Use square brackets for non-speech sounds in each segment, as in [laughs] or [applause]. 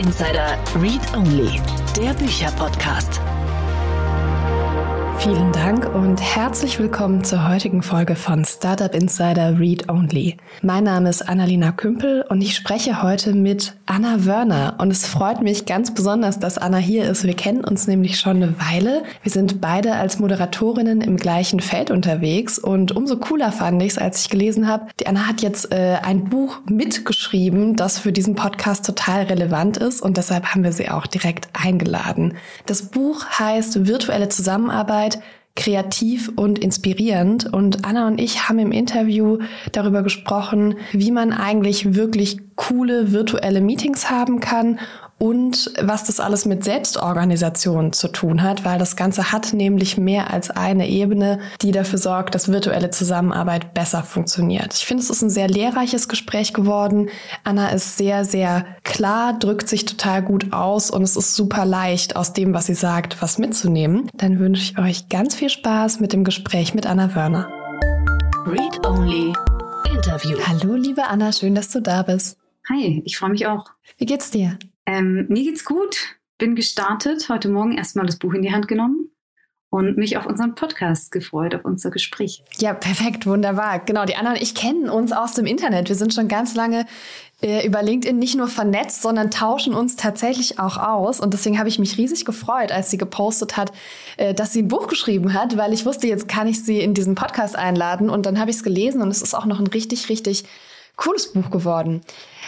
Insider Read Only, der Bücherpodcast. Vielen Dank und herzlich willkommen zur heutigen Folge von Startup Insider Read Only. Mein Name ist Annalena Kümpel und ich spreche heute mit Anna Wörner. Und es freut mich ganz besonders, dass Anna hier ist. Wir kennen uns nämlich schon eine Weile. Wir sind beide als Moderatorinnen im gleichen Feld unterwegs. Und umso cooler fand ich es, als ich gelesen habe, die Anna hat jetzt äh, ein Buch mitgeschrieben, das für diesen Podcast total relevant ist. Und deshalb haben wir sie auch direkt eingeladen. Das Buch heißt Virtuelle Zusammenarbeit kreativ und inspirierend. Und Anna und ich haben im Interview darüber gesprochen, wie man eigentlich wirklich coole virtuelle Meetings haben kann und was das alles mit Selbstorganisation zu tun hat, weil das Ganze hat nämlich mehr als eine Ebene, die dafür sorgt, dass virtuelle Zusammenarbeit besser funktioniert. Ich finde, es ist ein sehr lehrreiches Gespräch geworden. Anna ist sehr, sehr klar, drückt sich total gut aus und es ist super leicht, aus dem, was sie sagt, was mitzunehmen. Dann wünsche ich euch ganz viel Spaß mit dem Gespräch mit Anna Wörner. Read Only Interview. Hallo, liebe Anna, schön, dass du da bist. Hi, ich freue mich auch. Wie geht's dir? Ähm, mir geht's gut. Bin gestartet, heute Morgen erstmal das Buch in die Hand genommen und mich auf unseren Podcast gefreut, auf unser Gespräch. Ja, perfekt, wunderbar. Genau, die anderen, ich kennen uns aus dem Internet. Wir sind schon ganz lange äh, über LinkedIn nicht nur vernetzt, sondern tauschen uns tatsächlich auch aus. Und deswegen habe ich mich riesig gefreut, als sie gepostet hat, äh, dass sie ein Buch geschrieben hat, weil ich wusste, jetzt kann ich sie in diesen Podcast einladen. Und dann habe ich es gelesen und es ist auch noch ein richtig, richtig cooles Buch geworden.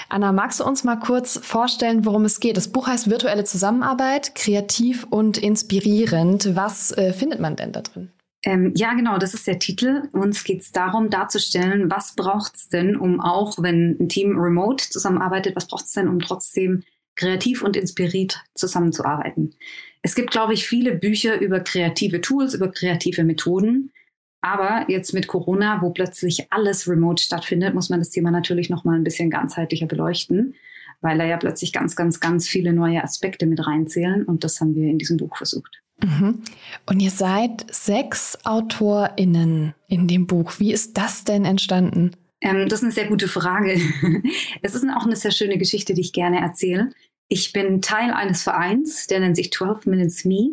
Anna, magst du uns mal kurz vorstellen, worum es geht? Das Buch heißt Virtuelle Zusammenarbeit, kreativ und inspirierend. Was äh, findet man denn da drin? Ähm, ja, genau, das ist der Titel. Uns geht es darum, darzustellen, was braucht es denn, um auch, wenn ein Team remote zusammenarbeitet, was braucht es denn, um trotzdem kreativ und inspiriert zusammenzuarbeiten. Es gibt, glaube ich, viele Bücher über kreative Tools, über kreative Methoden. Aber jetzt mit Corona, wo plötzlich alles remote stattfindet, muss man das Thema natürlich noch mal ein bisschen ganzheitlicher beleuchten, weil da ja plötzlich ganz, ganz, ganz viele neue Aspekte mit reinzählen. Und das haben wir in diesem Buch versucht. Mhm. Und ihr seid sechs AutorInnen in dem Buch. Wie ist das denn entstanden? Ähm, das ist eine sehr gute Frage. [laughs] es ist auch eine sehr schöne Geschichte, die ich gerne erzähle. Ich bin Teil eines Vereins, der nennt sich 12 Minutes Me.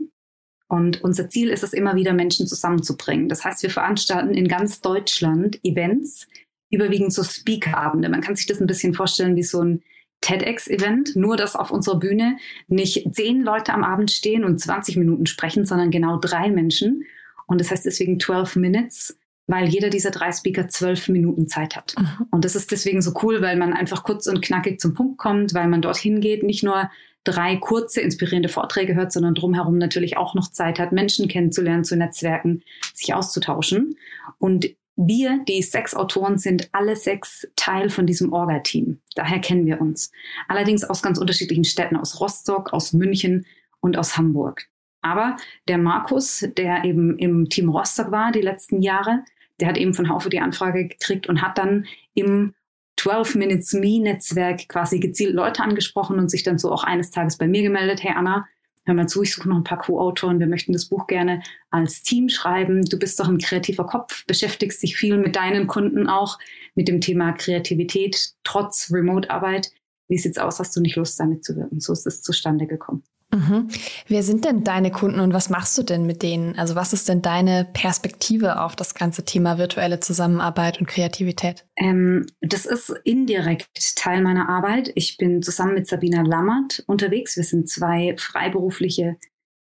Und unser Ziel ist es immer wieder, Menschen zusammenzubringen. Das heißt, wir veranstalten in ganz Deutschland Events, überwiegend so Speaker-Abende. Man kann sich das ein bisschen vorstellen wie so ein TEDx-Event, nur dass auf unserer Bühne nicht zehn Leute am Abend stehen und 20 Minuten sprechen, sondern genau drei Menschen. Und das heißt deswegen 12 Minutes, weil jeder dieser drei Speaker zwölf Minuten Zeit hat. Mhm. Und das ist deswegen so cool, weil man einfach kurz und knackig zum Punkt kommt, weil man dorthin geht, nicht nur drei kurze, inspirierende Vorträge hört, sondern drumherum natürlich auch noch Zeit hat, Menschen kennenzulernen, zu Netzwerken, sich auszutauschen. Und wir, die sechs Autoren, sind alle sechs Teil von diesem Orga-Team. Daher kennen wir uns. Allerdings aus ganz unterschiedlichen Städten, aus Rostock, aus München und aus Hamburg. Aber der Markus, der eben im Team Rostock war die letzten Jahre, der hat eben von Haufe die Anfrage gekriegt und hat dann im 12 Minutes Me Netzwerk quasi gezielt Leute angesprochen und sich dann so auch eines Tages bei mir gemeldet. Hey Anna, hör mal zu, ich suche noch ein paar Co-Autoren. Wir möchten das Buch gerne als Team schreiben. Du bist doch ein kreativer Kopf, beschäftigst dich viel mit deinen Kunden auch, mit dem Thema Kreativität trotz Remote-Arbeit. Wie sieht's aus? Hast du nicht Lust, damit zu wirken? So ist es zustande gekommen. Mhm. Wer sind denn deine Kunden und was machst du denn mit denen? Also was ist denn deine Perspektive auf das ganze Thema virtuelle Zusammenarbeit und Kreativität? Ähm, das ist indirekt Teil meiner Arbeit. Ich bin zusammen mit Sabina Lammert unterwegs. Wir sind zwei freiberufliche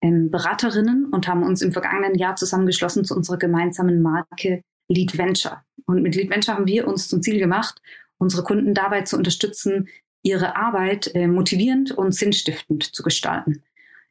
ähm, Beraterinnen und haben uns im vergangenen Jahr zusammengeschlossen zu unserer gemeinsamen Marke Lead Venture. Und mit Lead Venture haben wir uns zum Ziel gemacht, unsere Kunden dabei zu unterstützen, ihre Arbeit äh, motivierend und sinnstiftend zu gestalten.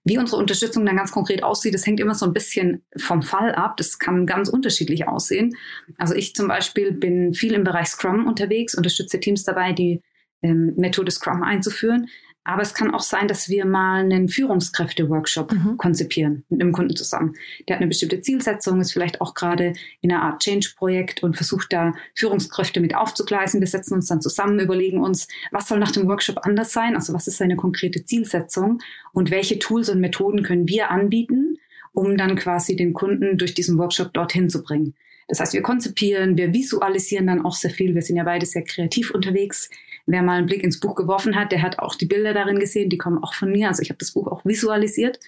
Wie unsere Unterstützung dann ganz konkret aussieht, das hängt immer so ein bisschen vom Fall ab. Das kann ganz unterschiedlich aussehen. Also ich zum Beispiel bin viel im Bereich Scrum unterwegs, unterstütze Teams dabei, die ähm, Methode Scrum einzuführen. Aber es kann auch sein, dass wir mal einen Führungskräfte-Workshop mhm. konzipieren mit einem Kunden zusammen. Der hat eine bestimmte Zielsetzung, ist vielleicht auch gerade in einer Art Change-Projekt und versucht da Führungskräfte mit aufzugleisen. Wir setzen uns dann zusammen, überlegen uns, was soll nach dem Workshop anders sein? Also was ist seine konkrete Zielsetzung und welche Tools und Methoden können wir anbieten, um dann quasi den Kunden durch diesen Workshop dorthin zu bringen. Das heißt, wir konzipieren, wir visualisieren dann auch sehr viel. Wir sind ja beide sehr kreativ unterwegs wer mal einen Blick ins Buch geworfen hat, der hat auch die Bilder darin gesehen, die kommen auch von mir. Also ich habe das Buch auch visualisiert.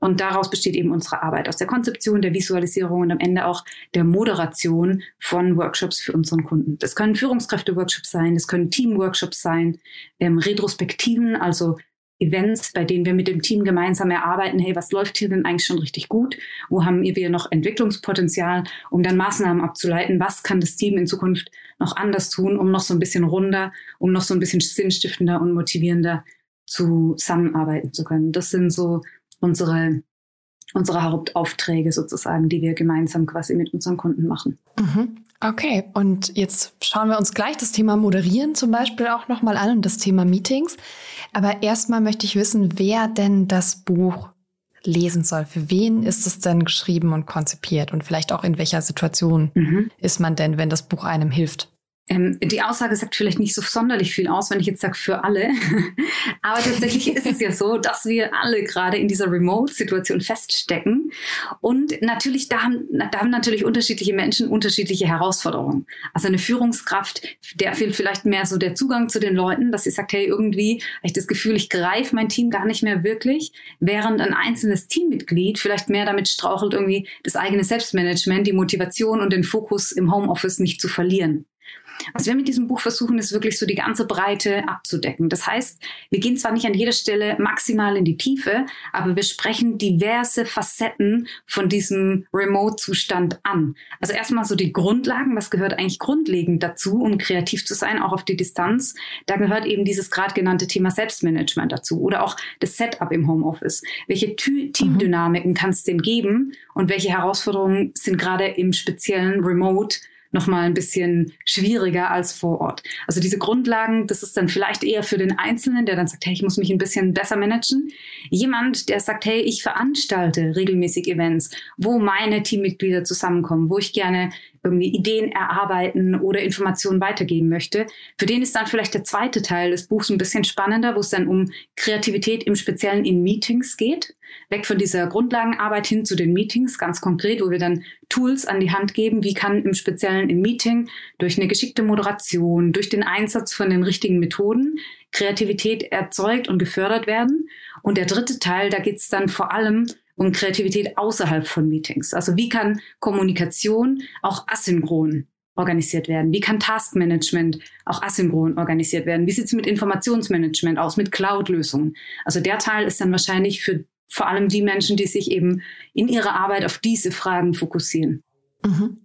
Und daraus besteht eben unsere Arbeit aus der Konzeption, der Visualisierung und am Ende auch der Moderation von Workshops für unseren Kunden. Das können Führungskräfte-Workshops sein, das können Team-Workshops sein, ähm, Retrospektiven, also Events, bei denen wir mit dem Team gemeinsam erarbeiten, hey, was läuft hier denn eigentlich schon richtig gut? Wo haben wir noch Entwicklungspotenzial, um dann Maßnahmen abzuleiten? Was kann das Team in Zukunft noch anders tun, um noch so ein bisschen runder, um noch so ein bisschen sinnstiftender und motivierender zusammenarbeiten zu können? Das sind so unsere, unsere Hauptaufträge sozusagen, die wir gemeinsam quasi mit unseren Kunden machen. Mhm. Okay, und jetzt schauen wir uns gleich das Thema Moderieren zum Beispiel auch nochmal an und das Thema Meetings. Aber erstmal möchte ich wissen, wer denn das Buch lesen soll. Für wen ist es denn geschrieben und konzipiert? Und vielleicht auch in welcher Situation mhm. ist man denn, wenn das Buch einem hilft? Ähm, die Aussage sagt vielleicht nicht so sonderlich viel aus, wenn ich jetzt sage für alle. [laughs] Aber tatsächlich ist es ja so, dass wir alle gerade in dieser Remote-Situation feststecken. Und natürlich, da haben, da haben natürlich unterschiedliche Menschen unterschiedliche Herausforderungen. Also eine Führungskraft, der fehlt vielleicht mehr so der Zugang zu den Leuten, dass sie sagt, hey, irgendwie habe ich das Gefühl, ich greife mein Team gar nicht mehr wirklich, während ein einzelnes Teammitglied vielleicht mehr damit strauchelt, irgendwie das eigene Selbstmanagement, die Motivation und den Fokus im Homeoffice nicht zu verlieren. Was wir mit diesem Buch versuchen, ist wirklich so die ganze Breite abzudecken. Das heißt, wir gehen zwar nicht an jeder Stelle maximal in die Tiefe, aber wir sprechen diverse Facetten von diesem Remote-Zustand an. Also erstmal so die Grundlagen, was gehört eigentlich grundlegend dazu, um kreativ zu sein, auch auf die Distanz. Da gehört eben dieses gerade genannte Thema Selbstmanagement dazu oder auch das Setup im Homeoffice. Welche Teamdynamiken mhm. kann es denn geben und welche Herausforderungen sind gerade im speziellen Remote noch mal ein bisschen schwieriger als vor Ort. Also diese Grundlagen, das ist dann vielleicht eher für den Einzelnen, der dann sagt, hey, ich muss mich ein bisschen besser managen. Jemand, der sagt, hey, ich veranstalte regelmäßig Events, wo meine Teammitglieder zusammenkommen, wo ich gerne irgendwie Ideen erarbeiten oder Informationen weitergeben möchte. Für den ist dann vielleicht der zweite Teil des Buchs ein bisschen spannender, wo es dann um Kreativität im Speziellen in Meetings geht. Weg von dieser Grundlagenarbeit hin zu den Meetings, ganz konkret, wo wir dann Tools an die Hand geben, wie kann im Speziellen im Meeting durch eine geschickte Moderation, durch den Einsatz von den richtigen Methoden Kreativität erzeugt und gefördert werden. Und der dritte Teil, da geht es dann vor allem um Kreativität außerhalb von Meetings. Also wie kann Kommunikation auch asynchron organisiert werden? Wie kann Taskmanagement auch asynchron organisiert werden? Wie sieht es mit Informationsmanagement aus, mit Cloud-Lösungen? Also der Teil ist dann wahrscheinlich für vor allem die Menschen, die sich eben in ihrer Arbeit auf diese Fragen fokussieren. Mhm.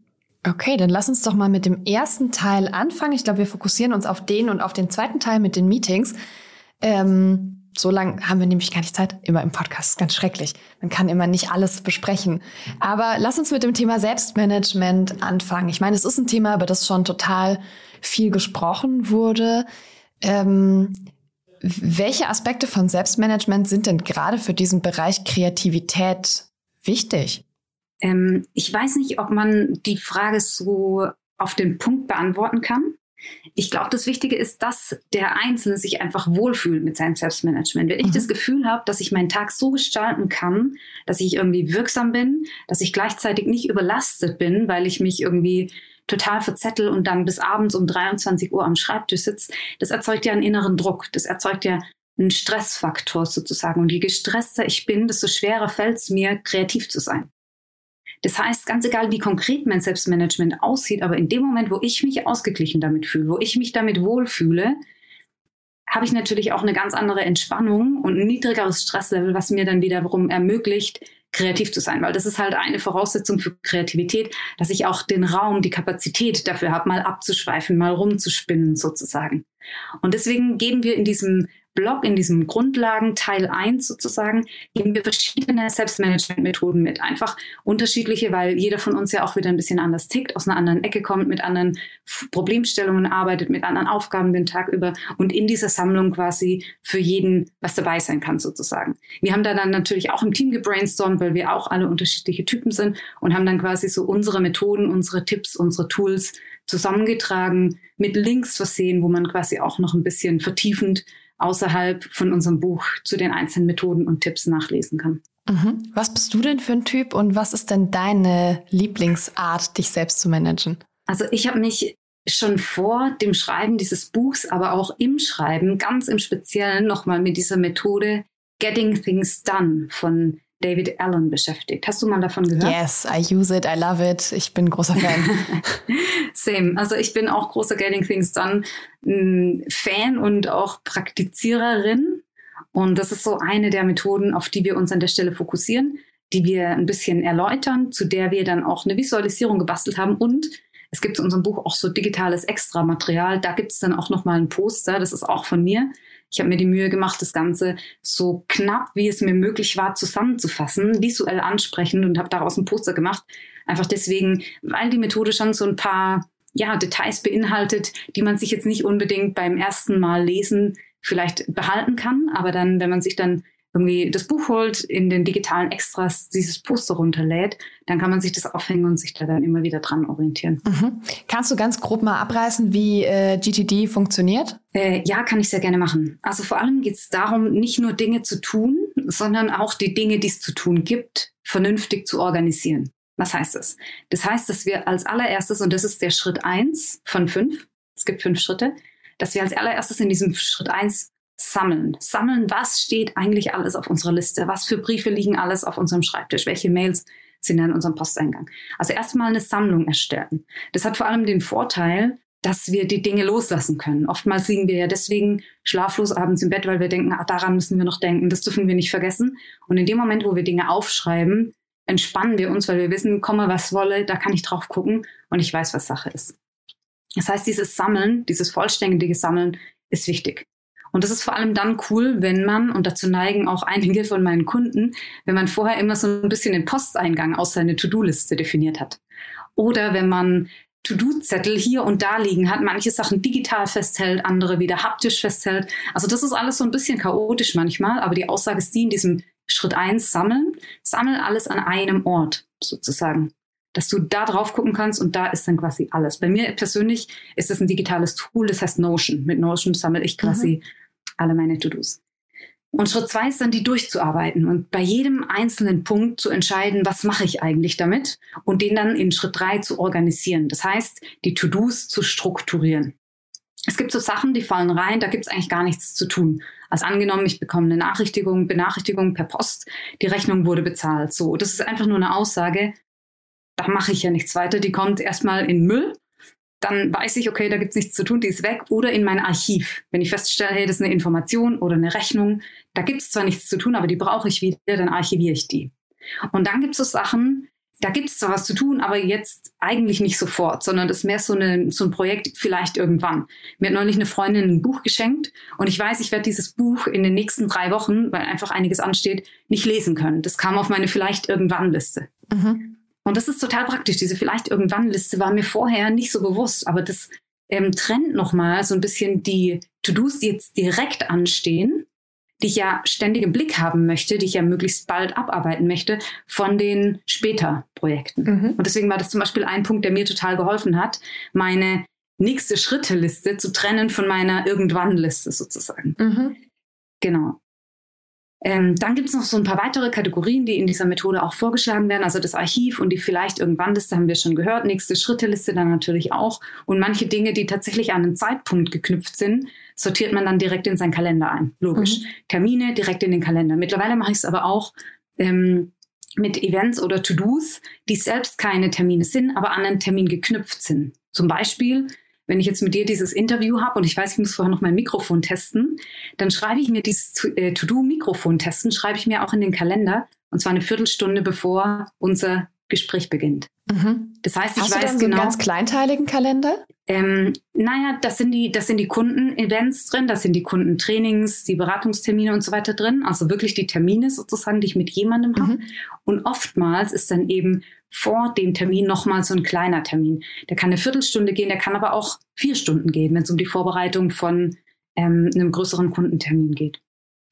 Okay, dann lass uns doch mal mit dem ersten Teil anfangen. Ich glaube, wir fokussieren uns auf den und auf den zweiten Teil mit den Meetings. Ähm so lange haben wir nämlich gar nicht Zeit, immer im Podcast. Ganz schrecklich. Man kann immer nicht alles besprechen. Aber lass uns mit dem Thema Selbstmanagement anfangen. Ich meine, es ist ein Thema, über das schon total viel gesprochen wurde. Ähm, welche Aspekte von Selbstmanagement sind denn gerade für diesen Bereich Kreativität wichtig? Ähm, ich weiß nicht, ob man die Frage so auf den Punkt beantworten kann. Ich glaube, das Wichtige ist, dass der Einzelne sich einfach wohlfühlt mit seinem Selbstmanagement. Wenn ich mhm. das Gefühl habe, dass ich meinen Tag so gestalten kann, dass ich irgendwie wirksam bin, dass ich gleichzeitig nicht überlastet bin, weil ich mich irgendwie total verzettel und dann bis abends um 23 Uhr am Schreibtisch sitze, das erzeugt ja einen inneren Druck. Das erzeugt ja einen Stressfaktor sozusagen. Und je gestresster ich bin, desto schwerer fällt es mir, kreativ zu sein. Das heißt, ganz egal, wie konkret mein Selbstmanagement aussieht, aber in dem Moment, wo ich mich ausgeglichen damit fühle, wo ich mich damit wohlfühle, habe ich natürlich auch eine ganz andere Entspannung und ein niedrigeres Stresslevel, was mir dann wiederum ermöglicht, kreativ zu sein, weil das ist halt eine Voraussetzung für Kreativität, dass ich auch den Raum, die Kapazität dafür habe, mal abzuschweifen, mal rumzuspinnen sozusagen. Und deswegen geben wir in diesem Blog, in diesem Grundlagen Teil 1 sozusagen, geben wir verschiedene Selbstmanagement-Methoden mit. Einfach unterschiedliche, weil jeder von uns ja auch wieder ein bisschen anders tickt, aus einer anderen Ecke kommt, mit anderen Problemstellungen arbeitet, mit anderen Aufgaben den Tag über und in dieser Sammlung quasi für jeden was dabei sein kann sozusagen. Wir haben da dann natürlich auch im Team gebrainstormt, weil wir auch alle unterschiedliche Typen sind und haben dann quasi so unsere Methoden, unsere Tipps, unsere Tools zusammengetragen, mit Links versehen, wo man quasi auch noch ein bisschen vertiefend außerhalb von unserem Buch zu den einzelnen Methoden und Tipps nachlesen kann. Mhm. Was bist du denn für ein Typ und was ist denn deine Lieblingsart, dich selbst zu managen? Also ich habe mich schon vor dem Schreiben dieses Buchs, aber auch im Schreiben, ganz im Speziellen nochmal mit dieser Methode Getting Things Done von David Allen beschäftigt. Hast du mal davon gehört? Yes, I use it, I love it. Ich bin großer Fan. [laughs] Same. Also ich bin auch großer Getting Things Done mm, Fan und auch Praktiziererin. Und das ist so eine der Methoden, auf die wir uns an der Stelle fokussieren, die wir ein bisschen erläutern, zu der wir dann auch eine Visualisierung gebastelt haben und es gibt in unserem Buch auch so digitales Extramaterial. Da gibt es dann auch nochmal ein Poster, das ist auch von mir. Ich habe mir die Mühe gemacht, das Ganze so knapp, wie es mir möglich war, zusammenzufassen, visuell ansprechend und habe daraus ein Poster gemacht. Einfach deswegen, weil die Methode schon so ein paar ja, Details beinhaltet, die man sich jetzt nicht unbedingt beim ersten Mal lesen vielleicht behalten kann, aber dann, wenn man sich dann irgendwie das Buch holt, in den digitalen Extras dieses Poster runterlädt, dann kann man sich das aufhängen und sich da dann immer wieder dran orientieren. Mhm. Kannst du ganz grob mal abreißen, wie äh, GTD funktioniert? Äh, ja, kann ich sehr gerne machen. Also vor allem geht es darum, nicht nur Dinge zu tun, sondern auch die Dinge, die es zu tun gibt, vernünftig zu organisieren. Was heißt das? Das heißt, dass wir als allererstes, und das ist der Schritt eins von fünf, es gibt fünf Schritte, dass wir als allererstes in diesem Schritt eins sammeln. Sammeln, was steht eigentlich alles auf unserer Liste? Was für Briefe liegen alles auf unserem Schreibtisch? Welche Mails sind in unserem Posteingang? Also erstmal eine Sammlung erstellen. Das hat vor allem den Vorteil, dass wir die Dinge loslassen können. Oftmals liegen wir ja deswegen schlaflos abends im Bett, weil wir denken, ah, daran müssen wir noch denken, das dürfen wir nicht vergessen. Und in dem Moment, wo wir Dinge aufschreiben, entspannen wir uns, weil wir wissen, komme was wolle, da kann ich drauf gucken und ich weiß, was Sache ist. Das heißt, dieses Sammeln, dieses vollständige Sammeln ist wichtig. Und das ist vor allem dann cool, wenn man, und dazu neigen auch einige von meinen Kunden, wenn man vorher immer so ein bisschen den Posteingang aus seiner To-Do-Liste definiert hat. Oder wenn man To-Do-Zettel hier und da liegen hat, manche Sachen digital festhält, andere wieder haptisch festhält. Also das ist alles so ein bisschen chaotisch manchmal, aber die Aussage ist die in diesem Schritt eins sammeln. Sammel alles an einem Ort sozusagen. Dass du da drauf gucken kannst und da ist dann quasi alles. Bei mir persönlich ist das ein digitales Tool, das heißt Notion. Mit Notion sammle ich quasi mhm alle meine To-Dos. Und Schritt zwei ist dann, die durchzuarbeiten und bei jedem einzelnen Punkt zu entscheiden, was mache ich eigentlich damit und den dann in Schritt drei zu organisieren. Das heißt, die To-Dos zu strukturieren. Es gibt so Sachen, die fallen rein, da gibt es eigentlich gar nichts zu tun. Als angenommen, ich bekomme eine Nachrichtigung, Benachrichtigung per Post, die Rechnung wurde bezahlt. So, das ist einfach nur eine Aussage, da mache ich ja nichts weiter. Die kommt erstmal in Müll dann weiß ich, okay, da gibt's nichts zu tun, die ist weg. Oder in mein Archiv. Wenn ich feststelle, hey, das ist eine Information oder eine Rechnung, da gibt's zwar nichts zu tun, aber die brauche ich wieder, dann archiviere ich die. Und dann gibt's so Sachen, da gibt's zwar was zu tun, aber jetzt eigentlich nicht sofort, sondern das ist mehr so, eine, so ein Projekt vielleicht irgendwann. Mir hat neulich eine Freundin ein Buch geschenkt und ich weiß, ich werde dieses Buch in den nächsten drei Wochen, weil einfach einiges ansteht, nicht lesen können. Das kam auf meine vielleicht irgendwann Liste. Mhm. Und das ist total praktisch. Diese vielleicht irgendwann Liste war mir vorher nicht so bewusst, aber das ähm, trennt nochmal so ein bisschen die To-Dos, die jetzt direkt anstehen, die ich ja ständig im Blick haben möchte, die ich ja möglichst bald abarbeiten möchte, von den später Projekten. Mhm. Und deswegen war das zum Beispiel ein Punkt, der mir total geholfen hat, meine nächste Schritteliste zu trennen von meiner Irgendwann-Liste sozusagen. Mhm. Genau. Ähm, dann gibt es noch so ein paar weitere Kategorien, die in dieser Methode auch vorgeschlagen werden. Also das Archiv und die vielleicht irgendwann Liste haben wir schon gehört. Nächste Schritteliste dann natürlich auch. Und manche Dinge, die tatsächlich an einen Zeitpunkt geknüpft sind, sortiert man dann direkt in seinen Kalender ein. Logisch. Mhm. Termine direkt in den Kalender. Mittlerweile mache ich es aber auch ähm, mit Events oder To-Dos, die selbst keine Termine sind, aber an einen Termin geknüpft sind. Zum Beispiel wenn ich jetzt mit dir dieses Interview habe und ich weiß, ich muss vorher noch mein Mikrofon testen, dann schreibe ich mir dieses äh, To-Do-Mikrofon testen, schreibe ich mir auch in den Kalender. Und zwar eine Viertelstunde bevor unser Gespräch beginnt. Mhm. Das heißt, ich Hast weiß du dann genau. So einen ganz kleinteiligen Kalender? Ähm, naja, das sind die, das sind die Kunden-Events drin, das sind die Kundentrainings, die Beratungstermine und so weiter drin. Also wirklich die Termine sozusagen, die ich mit jemandem mhm. habe. Und oftmals ist dann eben vor dem Termin nochmal so ein kleiner Termin. Der kann eine Viertelstunde gehen, der kann aber auch vier Stunden gehen, wenn es um die Vorbereitung von ähm, einem größeren Kundentermin geht.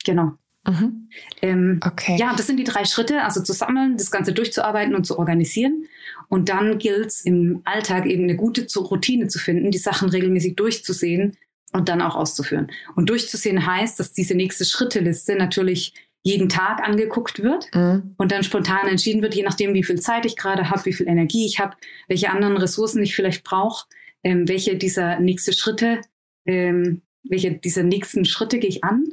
Genau. Mhm. Ähm, okay. Ja, das sind die drei Schritte, also zu sammeln, das Ganze durchzuarbeiten und zu organisieren. Und dann gilt es im Alltag eben eine gute Routine zu finden, die Sachen regelmäßig durchzusehen und dann auch auszuführen. Und durchzusehen heißt, dass diese nächste Schritteliste natürlich jeden Tag angeguckt wird mhm. und dann spontan entschieden wird, je nachdem, wie viel Zeit ich gerade habe, wie viel Energie ich habe, welche anderen Ressourcen ich vielleicht brauche, ähm, welche dieser nächste Schritte, ähm, welche dieser nächsten Schritte gehe ich an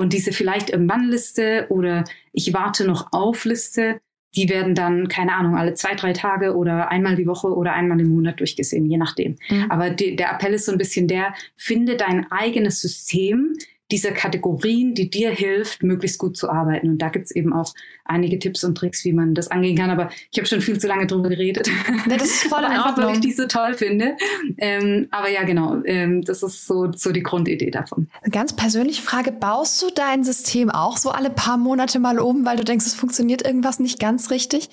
und diese vielleicht irgendwann Liste oder ich warte noch auf Liste, die werden dann, keine Ahnung, alle zwei, drei Tage oder einmal die Woche oder einmal im Monat durchgesehen, je nachdem. Mhm. Aber die, der Appell ist so ein bisschen der, finde dein eigenes System, dieser Kategorien, die dir hilft, möglichst gut zu arbeiten. Und da gibt's eben auch einige Tipps und Tricks, wie man das angehen kann. Aber ich habe schon viel zu lange drüber geredet. Ja, das ist voll [laughs] in Einfach, weil ich die so toll finde. Ähm, aber ja, genau, ähm, das ist so, so die Grundidee davon. Eine ganz persönliche Frage, baust du dein System auch so alle paar Monate mal um, weil du denkst, es funktioniert irgendwas nicht ganz richtig?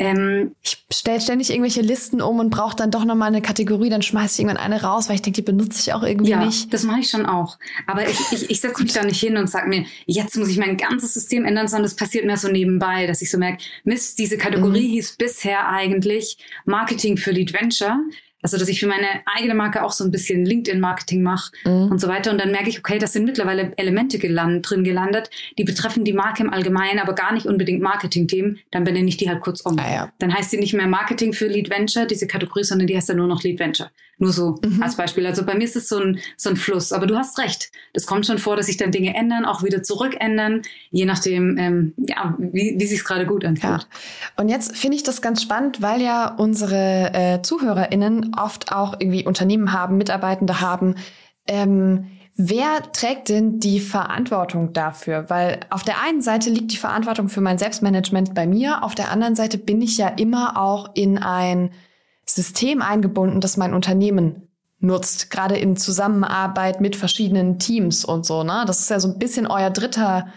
Ähm, ich stelle ständig irgendwelche Listen um und brauche dann doch nochmal eine Kategorie, dann schmeiße ich irgendwann eine raus, weil ich denke, die benutze ich auch irgendwie ja, nicht. Das mache ich schon auch. Aber ich, ich, ich setze mich da nicht hin und sage mir, jetzt muss ich mein ganzes System ändern, sondern das passiert mir so nebenbei, dass ich so merke, Mist, diese Kategorie mhm. hieß bisher eigentlich Marketing für Lead Venture. Also, dass ich für meine eigene Marke auch so ein bisschen LinkedIn-Marketing mache mhm. und so weiter. Und dann merke ich, okay, das sind mittlerweile Elemente gelandet, drin gelandet, die betreffen die Marke im Allgemeinen, aber gar nicht unbedingt Marketing-Themen. Dann benenne ich die halt kurz um. Ah, ja. Dann heißt sie nicht mehr Marketing für Lead Venture, diese Kategorie, sondern die heißt dann nur noch Lead Venture. Nur so mhm. als Beispiel. Also bei mir ist es so ein, so ein Fluss. Aber du hast recht. Das kommt schon vor, dass sich dann Dinge ändern, auch wieder zurückändern, je nachdem, ähm, ja, wie, wie sich gerade gut anfühlt. Ja. Und jetzt finde ich das ganz spannend, weil ja unsere äh, ZuhörerInnen oft auch irgendwie Unternehmen haben, Mitarbeitende haben. Ähm, Wer trägt denn die Verantwortung dafür? Weil auf der einen Seite liegt die Verantwortung für mein Selbstmanagement bei mir, auf der anderen Seite bin ich ja immer auch in ein System eingebunden, das mein Unternehmen nutzt, gerade in Zusammenarbeit mit verschiedenen Teams und so. Ne? Das ist ja so ein bisschen euer dritter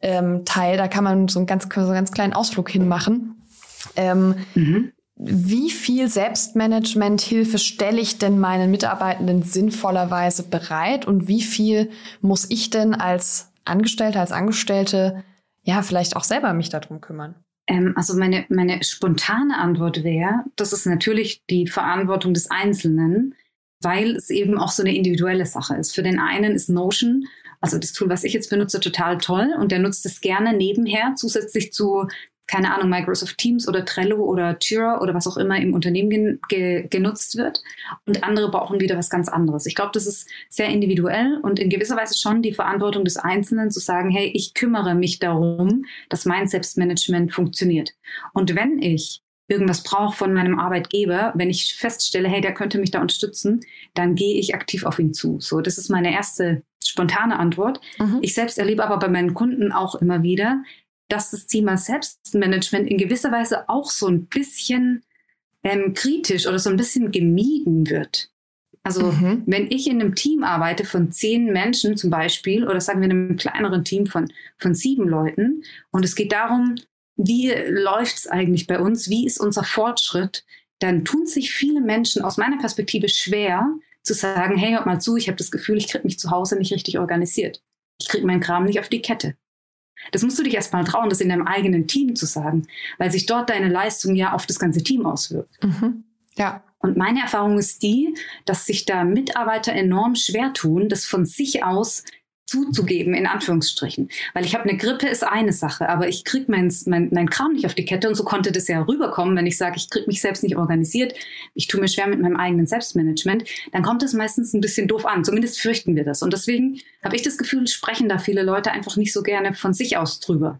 ähm, Teil. Da kann man so einen ganz, so einen ganz kleinen Ausflug hinmachen. Ähm, mhm. Wie viel Selbstmanagement-Hilfe stelle ich denn meinen Mitarbeitenden sinnvollerweise bereit und wie viel muss ich denn als Angestellte, als Angestellte ja vielleicht auch selber mich darum kümmern? Ähm, also meine, meine spontane Antwort wäre, das ist natürlich die Verantwortung des Einzelnen, weil es eben auch so eine individuelle Sache ist. Für den einen ist Notion, also das Tool, was ich jetzt benutze, total toll und der nutzt es gerne nebenher, zusätzlich zu keine Ahnung, Microsoft Teams oder Trello oder Jira oder was auch immer im Unternehmen gen ge genutzt wird. Und andere brauchen wieder was ganz anderes. Ich glaube, das ist sehr individuell und in gewisser Weise schon die Verantwortung des Einzelnen zu sagen, hey, ich kümmere mich darum, dass mein Selbstmanagement funktioniert. Und wenn ich irgendwas brauche von meinem Arbeitgeber, wenn ich feststelle, hey, der könnte mich da unterstützen, dann gehe ich aktiv auf ihn zu. So, das ist meine erste spontane Antwort. Mhm. Ich selbst erlebe aber bei meinen Kunden auch immer wieder, dass das Thema Selbstmanagement in gewisser Weise auch so ein bisschen ähm, kritisch oder so ein bisschen gemieden wird. Also mhm. wenn ich in einem Team arbeite von zehn Menschen zum Beispiel oder sagen wir in einem kleineren Team von, von sieben Leuten und es geht darum, wie läuft es eigentlich bei uns, wie ist unser Fortschritt, dann tun sich viele Menschen aus meiner Perspektive schwer zu sagen, hey, hört mal zu, ich habe das Gefühl, ich kriege mich zu Hause nicht richtig organisiert. Ich kriege meinen Kram nicht auf die Kette. Das musst du dich erst mal trauen, das in deinem eigenen Team zu sagen, weil sich dort deine Leistung ja auf das ganze Team auswirkt. Mhm. Ja. Und meine Erfahrung ist die, dass sich da Mitarbeiter enorm schwer tun, das von sich aus zuzugeben, in Anführungsstrichen. Weil ich habe eine Grippe, ist eine Sache, aber ich krieg mein, mein, mein Kram nicht auf die Kette und so konnte das ja rüberkommen, wenn ich sage, ich krieg mich selbst nicht organisiert, ich tue mir schwer mit meinem eigenen Selbstmanagement, dann kommt es meistens ein bisschen doof an. Zumindest fürchten wir das. Und deswegen habe ich das Gefühl, sprechen da viele Leute einfach nicht so gerne von sich aus drüber.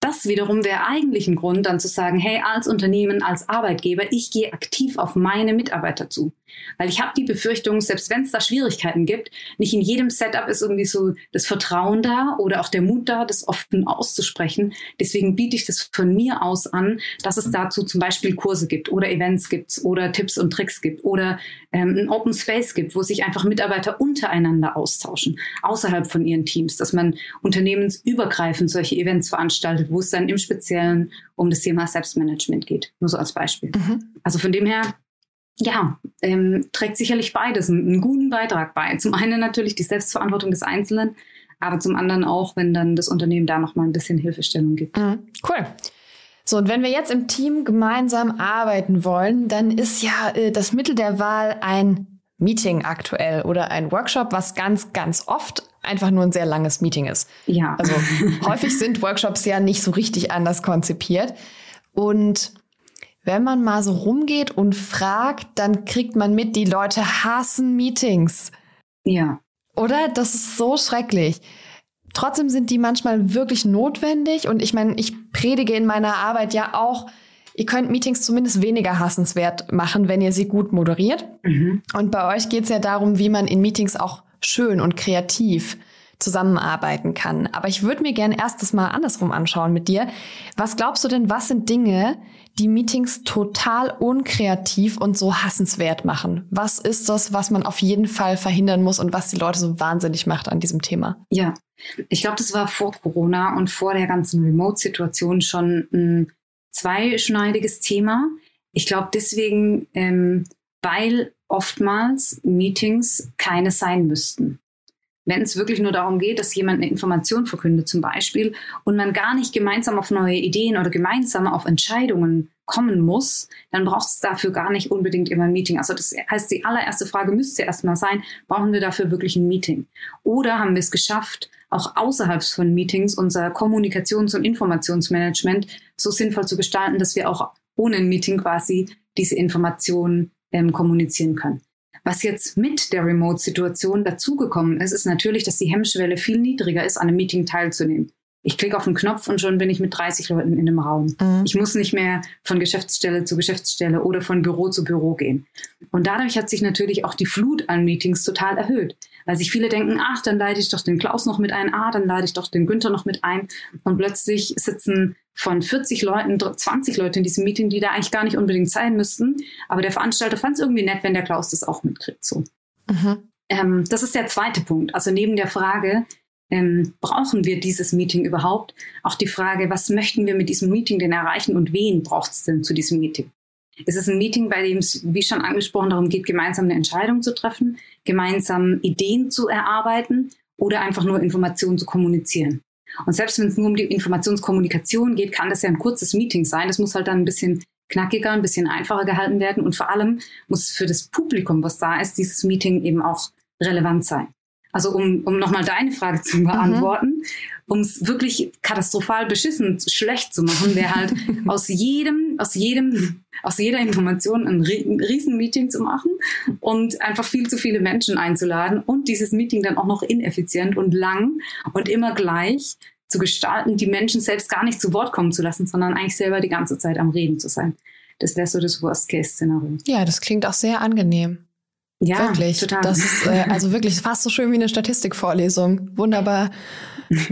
Das wiederum wäre eigentlich ein Grund, dann zu sagen, hey, als Unternehmen, als Arbeitgeber, ich gehe aktiv auf meine Mitarbeiter zu. Weil ich habe die Befürchtung, selbst wenn es da Schwierigkeiten gibt, nicht in jedem Setup ist irgendwie so das Vertrauen da oder auch der Mut da, das offen auszusprechen. Deswegen biete ich das von mir aus an, dass es dazu zum Beispiel Kurse gibt oder Events gibt oder Tipps und Tricks gibt oder ähm, ein Open Space gibt, wo sich einfach Mitarbeiter untereinander austauschen, außerhalb von ihren Teams, dass man unternehmensübergreifend solche Events veranstaltet, wo es dann im Speziellen um das Thema Selbstmanagement geht. Nur so als Beispiel. Mhm. Also von dem her, ja, ähm, trägt sicherlich beides einen, einen guten Beitrag bei. Zum einen natürlich die Selbstverantwortung des Einzelnen, aber zum anderen auch, wenn dann das Unternehmen da noch mal ein bisschen Hilfestellung gibt. Mhm. Cool. So, und wenn wir jetzt im Team gemeinsam arbeiten wollen, dann ist ja äh, das Mittel der Wahl ein Meeting aktuell oder ein Workshop, was ganz, ganz oft einfach nur ein sehr langes Meeting ist. Ja. Also [laughs] häufig sind Workshops ja nicht so richtig anders konzipiert. Und wenn man mal so rumgeht und fragt, dann kriegt man mit, die Leute hassen Meetings. Ja. Oder? Das ist so schrecklich. Trotzdem sind die manchmal wirklich notwendig und ich meine, ich predige in meiner Arbeit ja auch, ihr könnt Meetings zumindest weniger hassenswert machen, wenn ihr sie gut moderiert. Mhm. Und bei euch geht es ja darum, wie man in Meetings auch schön und kreativ zusammenarbeiten kann. Aber ich würde mir gerne erst das mal andersrum anschauen mit dir. Was glaubst du denn, was sind Dinge, die Meetings total unkreativ und so hassenswert machen? Was ist das, was man auf jeden Fall verhindern muss und was die Leute so wahnsinnig macht an diesem Thema? Ja, ich glaube, das war vor Corona und vor der ganzen Remote-Situation schon ein zweischneidiges Thema. Ich glaube deswegen, ähm, weil oftmals Meetings keine sein müssten wenn es wirklich nur darum geht, dass jemand eine Information verkündet zum Beispiel und man gar nicht gemeinsam auf neue Ideen oder gemeinsam auf Entscheidungen kommen muss, dann braucht es dafür gar nicht unbedingt immer ein Meeting. Also das heißt, die allererste Frage müsste erstmal sein, brauchen wir dafür wirklich ein Meeting? Oder haben wir es geschafft, auch außerhalb von Meetings unser Kommunikations- und Informationsmanagement so sinnvoll zu gestalten, dass wir auch ohne ein Meeting quasi diese Informationen ähm, kommunizieren können. Was jetzt mit der Remote-Situation dazugekommen ist, ist natürlich, dass die Hemmschwelle viel niedriger ist, an einem Meeting teilzunehmen. Ich klicke auf den Knopf und schon bin ich mit 30 Leuten in einem Raum. Mhm. Ich muss nicht mehr von Geschäftsstelle zu Geschäftsstelle oder von Büro zu Büro gehen. Und dadurch hat sich natürlich auch die Flut an Meetings total erhöht. Weil sich viele denken, ach, dann leite ich doch den Klaus noch mit ein, ah, dann leite ich doch den Günther noch mit ein. Und plötzlich sitzen von 40 Leuten 20 Leute in diesem Meeting, die da eigentlich gar nicht unbedingt sein müssten. Aber der Veranstalter fand es irgendwie nett, wenn der Klaus das auch mitkriegt. So. Mhm. Ähm, das ist der zweite Punkt. Also neben der Frage, ähm, brauchen wir dieses Meeting überhaupt? Auch die Frage, was möchten wir mit diesem Meeting denn erreichen und wen braucht es denn zu diesem Meeting? Es ist ein Meeting, bei dem es, wie schon angesprochen, darum geht, gemeinsam eine Entscheidung zu treffen, gemeinsam Ideen zu erarbeiten oder einfach nur Informationen zu kommunizieren. Und selbst wenn es nur um die Informationskommunikation geht, kann das ja ein kurzes Meeting sein. Das muss halt dann ein bisschen knackiger, ein bisschen einfacher gehalten werden. Und vor allem muss für das Publikum, was da ist, dieses Meeting eben auch relevant sein. Also um, um nochmal deine Frage zu mhm. beantworten, mhm. Um es wirklich katastrophal beschissen schlecht zu machen, wäre halt [laughs] aus jedem, aus jedem, aus jeder Information ein Riesenmeeting zu machen und einfach viel zu viele Menschen einzuladen und dieses Meeting dann auch noch ineffizient und lang und immer gleich zu gestalten, die Menschen selbst gar nicht zu Wort kommen zu lassen, sondern eigentlich selber die ganze Zeit am Reden zu sein. Das wäre so das Worst-Case-Szenario. Ja, das klingt auch sehr angenehm. Ja, wirklich. Total. Das ist äh, [laughs] also wirklich fast so schön wie eine Statistikvorlesung. Wunderbar. [laughs]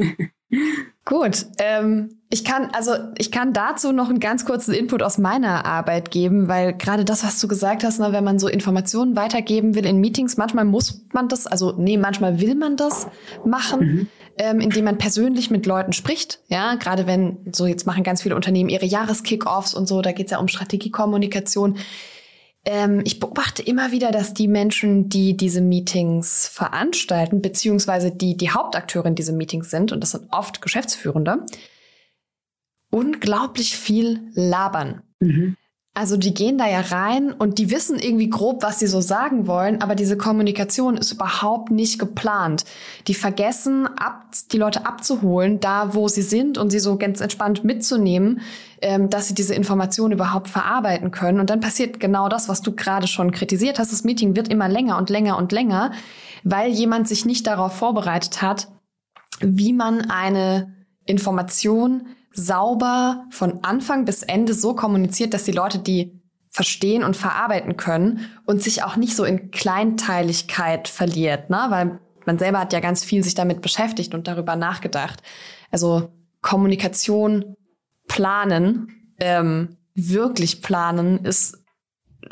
Gut. Ähm, ich kann, also ich kann dazu noch einen ganz kurzen Input aus meiner Arbeit geben, weil gerade das, was du gesagt hast, ne, wenn man so Informationen weitergeben will in Meetings, manchmal muss man das, also nee, manchmal will man das machen, mhm. ähm, indem man persönlich mit Leuten spricht. Ja, gerade wenn, so jetzt machen ganz viele Unternehmen ihre Jahreskickoffs und so, da geht es ja um Strategiekommunikation ähm, ich beobachte immer wieder, dass die Menschen, die diese Meetings veranstalten, beziehungsweise die die Hauptakteure in diesen Meetings sind, und das sind oft Geschäftsführende, unglaublich viel labern. Mhm. Also die gehen da ja rein und die wissen irgendwie grob, was sie so sagen wollen, aber diese Kommunikation ist überhaupt nicht geplant. Die vergessen, ab, die Leute abzuholen, da wo sie sind und sie so ganz entspannt mitzunehmen, ähm, dass sie diese Informationen überhaupt verarbeiten können. Und dann passiert genau das, was du gerade schon kritisiert hast. Das Meeting wird immer länger und länger und länger, weil jemand sich nicht darauf vorbereitet hat, wie man eine Information sauber von Anfang bis Ende so kommuniziert, dass die Leute die verstehen und verarbeiten können und sich auch nicht so in Kleinteiligkeit verliert, ne? weil man selber hat ja ganz viel sich damit beschäftigt und darüber nachgedacht. Also Kommunikation planen, ähm, wirklich planen, ist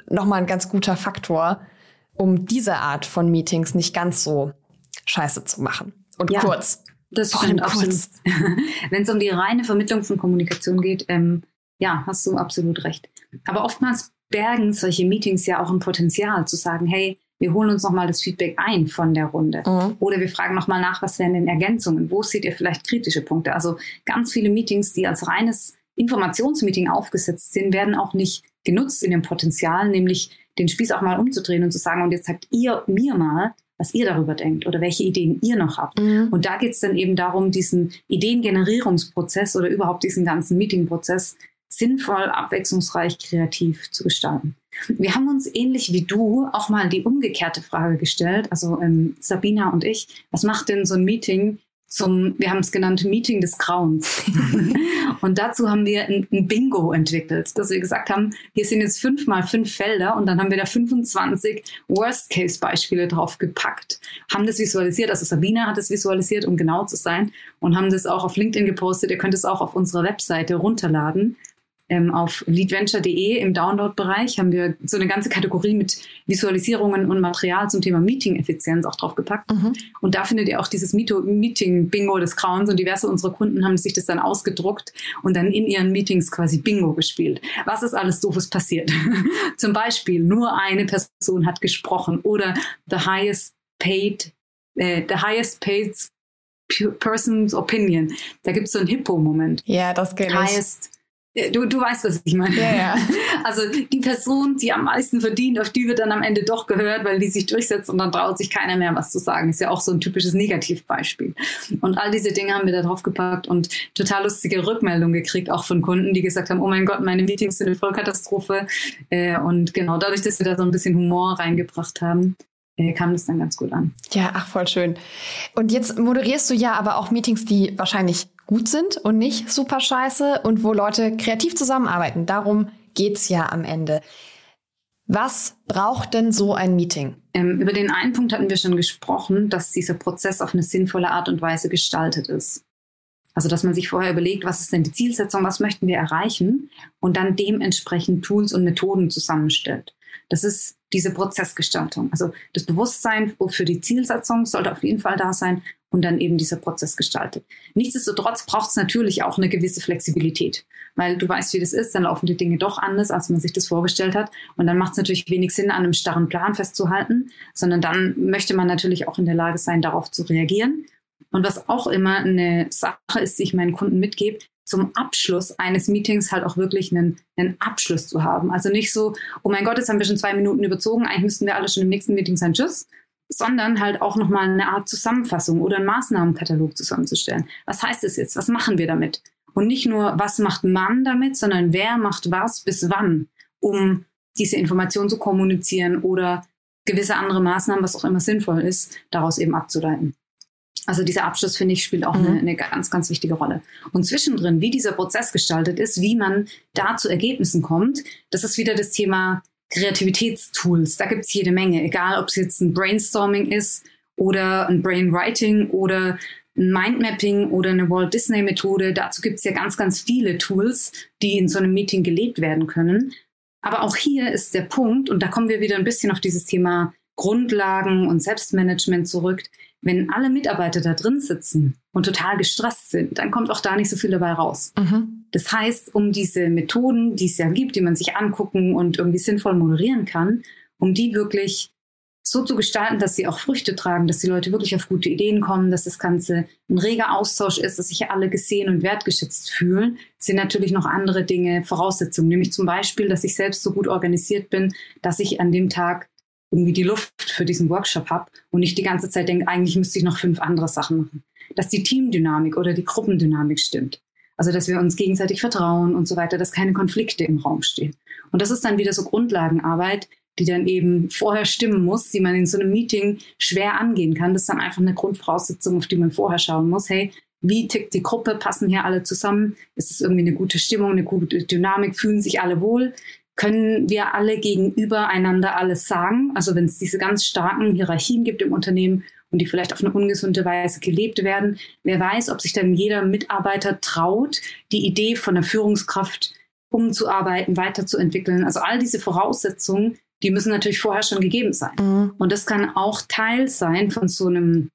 nochmal ein ganz guter Faktor, um diese Art von Meetings nicht ganz so scheiße zu machen. Und ja. kurz. Das stimmt absolut. [laughs] Wenn es um die reine Vermittlung von Kommunikation geht, ähm, ja, hast du absolut recht. Aber oftmals bergen solche Meetings ja auch ein Potenzial zu sagen, hey, wir holen uns nochmal das Feedback ein von der Runde. Mhm. Oder wir fragen nochmal nach, was wären denn Ergänzungen? Wo seht ihr vielleicht kritische Punkte? Also ganz viele Meetings, die als reines Informationsmeeting aufgesetzt sind, werden auch nicht genutzt in dem Potenzial, nämlich den Spieß auch mal umzudrehen und zu sagen, und jetzt sagt ihr mir mal, was ihr darüber denkt oder welche Ideen ihr noch habt. Mhm. Und da geht es dann eben darum, diesen Ideengenerierungsprozess oder überhaupt diesen ganzen Meetingprozess sinnvoll, abwechslungsreich, kreativ zu gestalten. Wir haben uns ähnlich wie du auch mal die umgekehrte Frage gestellt, also ähm, Sabina und ich, was macht denn so ein Meeting zum, wir haben es genannt, Meeting des Grauens. [laughs] und dazu haben wir ein, ein, Bingo entwickelt, dass wir gesagt haben, hier sind jetzt fünf mal fünf Felder und dann haben wir da 25 Worst-Case-Beispiele drauf gepackt, haben das visualisiert, also Sabina hat es visualisiert, um genau zu sein, und haben das auch auf LinkedIn gepostet. Ihr könnt es auch auf unserer Webseite runterladen ähm, auf leadventure.de im Download-Bereich haben wir so eine ganze Kategorie mit Visualisierungen und Material zum Thema Meeting-Effizienz auch draufgepackt. Mhm. Und da findet ihr auch dieses Meeting-Bingo des Grauens und diverse unserer Kunden haben sich das dann ausgedruckt und dann in ihren Meetings quasi Bingo gespielt. Was ist alles doofes passiert? [laughs] zum Beispiel nur eine Person hat gesprochen oder the highest paid, äh, the highest paid person's opinion. Da gibt es so einen Hippo-Moment. Ja, das geht Highest Du, du weißt, was ich meine. Ja, ja. [laughs] Also die Person, die am meisten verdient, auf die wird dann am Ende doch gehört, weil die sich durchsetzt und dann traut sich keiner mehr was zu sagen. Ist ja auch so ein typisches Negativbeispiel. Und all diese Dinge haben wir da drauf gepackt und total lustige Rückmeldungen gekriegt, auch von Kunden, die gesagt haben, oh mein Gott, meine Meetings sind eine Vollkatastrophe. Äh, und genau dadurch, dass wir da so ein bisschen Humor reingebracht haben, äh, kam das dann ganz gut an. Ja, ach, voll schön. Und jetzt moderierst du ja aber auch Meetings, die wahrscheinlich gut sind und nicht super scheiße und wo Leute kreativ zusammenarbeiten. Darum geht's ja am Ende. Was braucht denn so ein Meeting? Ähm, über den einen Punkt hatten wir schon gesprochen, dass dieser Prozess auf eine sinnvolle Art und Weise gestaltet ist. Also, dass man sich vorher überlegt, was ist denn die Zielsetzung, was möchten wir erreichen und dann dementsprechend Tools und Methoden zusammenstellt. Das ist diese Prozessgestaltung. Also das Bewusstsein für die Zielsetzung sollte auf jeden Fall da sein und dann eben dieser Prozess gestaltet. Nichtsdestotrotz braucht es natürlich auch eine gewisse Flexibilität, weil du weißt, wie das ist, dann laufen die Dinge doch anders, als man sich das vorgestellt hat. Und dann macht es natürlich wenig Sinn, an einem starren Plan festzuhalten, sondern dann möchte man natürlich auch in der Lage sein, darauf zu reagieren. Und was auch immer eine Sache ist, die ich meinen Kunden mitgebe, zum Abschluss eines Meetings halt auch wirklich einen, einen Abschluss zu haben. Also nicht so, oh mein Gott, jetzt haben wir schon zwei Minuten überzogen, eigentlich müssten wir alle schon im nächsten Meeting sein, tschüss, sondern halt auch nochmal eine Art Zusammenfassung oder einen Maßnahmenkatalog zusammenzustellen. Was heißt das jetzt? Was machen wir damit? Und nicht nur, was macht man damit, sondern wer macht was bis wann, um diese Information zu kommunizieren oder gewisse andere Maßnahmen, was auch immer sinnvoll ist, daraus eben abzuleiten. Also dieser Abschluss, finde ich, spielt auch mhm. eine, eine, ganz, ganz wichtige Rolle. Und zwischendrin, wie dieser Prozess gestaltet ist, wie man da zu Ergebnissen kommt, das ist wieder das Thema Kreativitätstools. Da gibt es jede Menge, egal ob es jetzt ein Brainstorming ist oder ein Brainwriting oder ein Mindmapping oder eine Walt Disney Methode. Dazu gibt es ja ganz, ganz viele Tools, die in so einem Meeting gelebt werden können. Aber auch hier ist der Punkt, und da kommen wir wieder ein bisschen auf dieses Thema Grundlagen und Selbstmanagement zurück. Wenn alle Mitarbeiter da drin sitzen und total gestresst sind, dann kommt auch da nicht so viel dabei raus. Mhm. Das heißt, um diese Methoden, die es ja gibt, die man sich angucken und irgendwie sinnvoll moderieren kann, um die wirklich so zu gestalten, dass sie auch Früchte tragen, dass die Leute wirklich auf gute Ideen kommen, dass das Ganze ein reger Austausch ist, dass sich alle gesehen und wertgeschätzt fühlen, sind natürlich noch andere Dinge Voraussetzungen. Nämlich zum Beispiel, dass ich selbst so gut organisiert bin, dass ich an dem Tag irgendwie die Luft für diesen Workshop habe und nicht die ganze Zeit denke, eigentlich müsste ich noch fünf andere Sachen machen. Dass die Teamdynamik oder die Gruppendynamik stimmt. Also, dass wir uns gegenseitig vertrauen und so weiter, dass keine Konflikte im Raum stehen. Und das ist dann wieder so Grundlagenarbeit, die dann eben vorher stimmen muss, die man in so einem Meeting schwer angehen kann. Das ist dann einfach eine Grundvoraussetzung, auf die man vorher schauen muss. Hey, wie tickt die Gruppe? Passen hier alle zusammen? Ist es irgendwie eine gute Stimmung, eine gute Dynamik? Fühlen sich alle wohl? Können wir alle gegenüber einander alles sagen. Also wenn es diese ganz starken Hierarchien gibt im Unternehmen und die vielleicht auf eine ungesunde Weise gelebt werden, wer weiß, ob sich dann jeder Mitarbeiter traut, die Idee von der Führungskraft umzuarbeiten, weiterzuentwickeln. Also all diese Voraussetzungen, die müssen natürlich vorher schon gegeben sein. Mhm. Und das kann auch Teil sein von so einem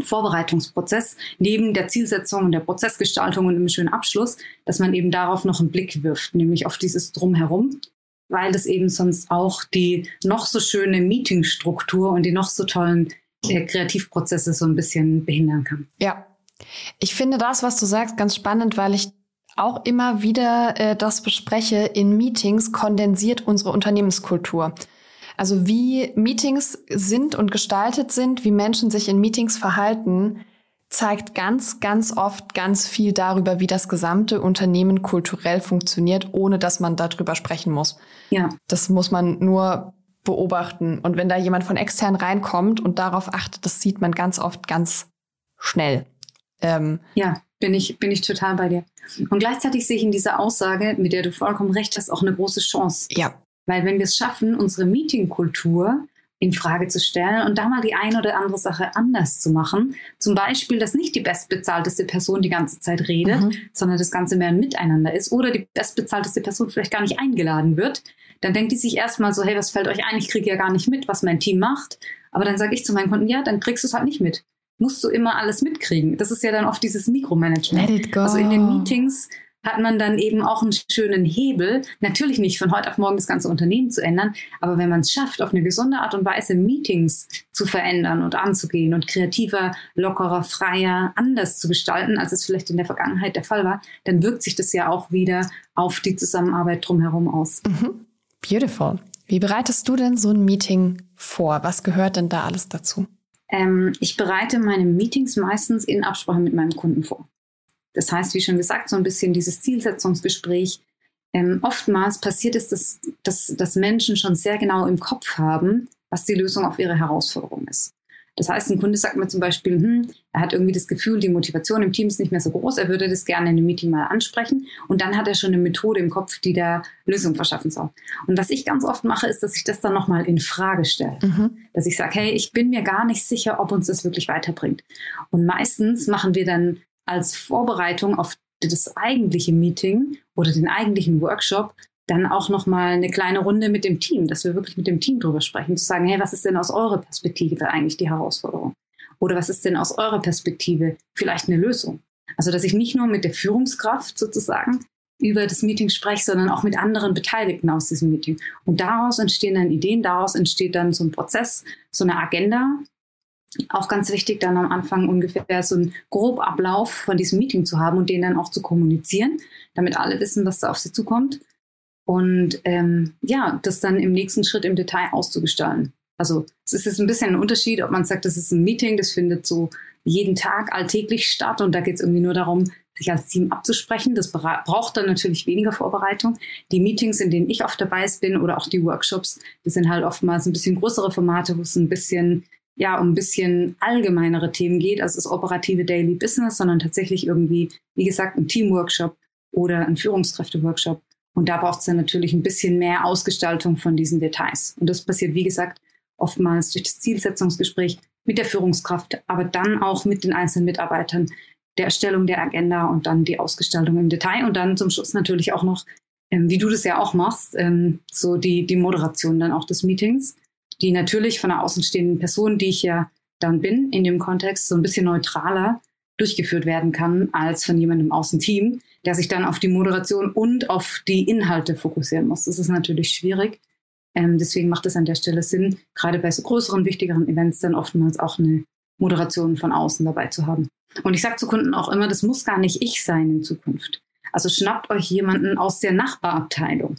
Vorbereitungsprozess neben der Zielsetzung und der Prozessgestaltung und einem schönen Abschluss, dass man eben darauf noch einen Blick wirft, nämlich auf dieses Drumherum weil das eben sonst auch die noch so schöne Meetingstruktur und die noch so tollen äh, Kreativprozesse so ein bisschen behindern kann. Ja, ich finde das, was du sagst, ganz spannend, weil ich auch immer wieder äh, das bespreche in Meetings, kondensiert unsere Unternehmenskultur. Also wie Meetings sind und gestaltet sind, wie Menschen sich in Meetings verhalten, zeigt ganz, ganz oft ganz viel darüber, wie das gesamte Unternehmen kulturell funktioniert, ohne dass man darüber sprechen muss. Ja. Das muss man nur beobachten. Und wenn da jemand von extern reinkommt und darauf achtet, das sieht man ganz oft ganz schnell. Ähm, ja, bin ich, bin ich total bei dir. Und gleichzeitig sehe ich in dieser Aussage, mit der du vollkommen recht hast, auch eine große Chance. Ja. Weil wenn wir es schaffen, unsere Meetingkultur in Frage zu stellen und da mal die eine oder andere Sache anders zu machen. Zum Beispiel, dass nicht die bestbezahlteste Person die ganze Zeit redet, mhm. sondern das Ganze mehr ein Miteinander ist oder die bestbezahlteste Person vielleicht gar nicht eingeladen wird. Dann denkt die sich erstmal so, hey, was fällt euch ein? Ich kriege ja gar nicht mit, was mein Team macht. Aber dann sage ich zu meinen Kunden, ja, dann kriegst du es halt nicht mit. Musst du immer alles mitkriegen. Das ist ja dann oft dieses Mikromanagement. Also in den Meetings hat man dann eben auch einen schönen Hebel. Natürlich nicht von heute auf morgen das ganze Unternehmen zu ändern, aber wenn man es schafft, auf eine gesunde Art und Weise Meetings zu verändern und anzugehen und kreativer, lockerer, freier, anders zu gestalten, als es vielleicht in der Vergangenheit der Fall war, dann wirkt sich das ja auch wieder auf die Zusammenarbeit drumherum aus. Mhm. Beautiful. Wie bereitest du denn so ein Meeting vor? Was gehört denn da alles dazu? Ähm, ich bereite meine Meetings meistens in Absprache mit meinem Kunden vor. Das heißt, wie schon gesagt, so ein bisschen dieses Zielsetzungsgespräch. Ähm, oftmals passiert es, dass, dass, dass Menschen schon sehr genau im Kopf haben, was die Lösung auf ihre Herausforderung ist. Das heißt, ein Kunde sagt mir zum Beispiel, hm, er hat irgendwie das Gefühl, die Motivation im Team ist nicht mehr so groß, er würde das gerne in einem Meeting mal ansprechen und dann hat er schon eine Methode im Kopf, die der Lösung verschaffen soll. Und was ich ganz oft mache, ist, dass ich das dann nochmal in Frage stelle. Mhm. Dass ich sage, hey, ich bin mir gar nicht sicher, ob uns das wirklich weiterbringt. Und meistens machen wir dann als Vorbereitung auf das eigentliche Meeting oder den eigentlichen Workshop dann auch noch mal eine kleine Runde mit dem Team, dass wir wirklich mit dem Team drüber sprechen, zu sagen, hey, was ist denn aus eurer Perspektive eigentlich die Herausforderung? Oder was ist denn aus eurer Perspektive vielleicht eine Lösung? Also, dass ich nicht nur mit der Führungskraft sozusagen über das Meeting spreche, sondern auch mit anderen Beteiligten aus diesem Meeting. Und daraus entstehen dann Ideen, daraus entsteht dann so ein Prozess, so eine Agenda, auch ganz wichtig, dann am Anfang ungefähr so einen Grobablauf von diesem Meeting zu haben und den dann auch zu kommunizieren, damit alle wissen, was da auf sie zukommt. Und ähm, ja, das dann im nächsten Schritt im Detail auszugestalten. Also es ist jetzt ein bisschen ein Unterschied, ob man sagt, das ist ein Meeting, das findet so jeden Tag alltäglich statt und da geht es irgendwie nur darum, sich als Team abzusprechen. Das braucht dann natürlich weniger Vorbereitung. Die Meetings, in denen ich oft dabei bin oder auch die Workshops, das sind halt oftmals ein bisschen größere Formate, wo es ein bisschen ja um ein bisschen allgemeinere Themen geht, als das operative Daily Business, sondern tatsächlich irgendwie, wie gesagt, ein Teamworkshop oder ein Führungskräfteworkshop. Und da braucht es dann natürlich ein bisschen mehr Ausgestaltung von diesen Details. Und das passiert, wie gesagt, oftmals durch das Zielsetzungsgespräch mit der Führungskraft, aber dann auch mit den einzelnen Mitarbeitern, der Erstellung der Agenda und dann die Ausgestaltung im Detail und dann zum Schluss natürlich auch noch, ähm, wie du das ja auch machst, ähm, so die, die Moderation dann auch des Meetings die natürlich von einer außenstehenden Person, die ich ja dann bin, in dem Kontext so ein bisschen neutraler durchgeführt werden kann als von jemandem im Außenteam, der sich dann auf die Moderation und auf die Inhalte fokussieren muss. Das ist natürlich schwierig. Ähm, deswegen macht es an der Stelle Sinn, gerade bei so größeren, wichtigeren Events dann oftmals auch eine Moderation von außen dabei zu haben. Und ich sage zu Kunden auch immer, das muss gar nicht ich sein in Zukunft. Also schnappt euch jemanden aus der Nachbarabteilung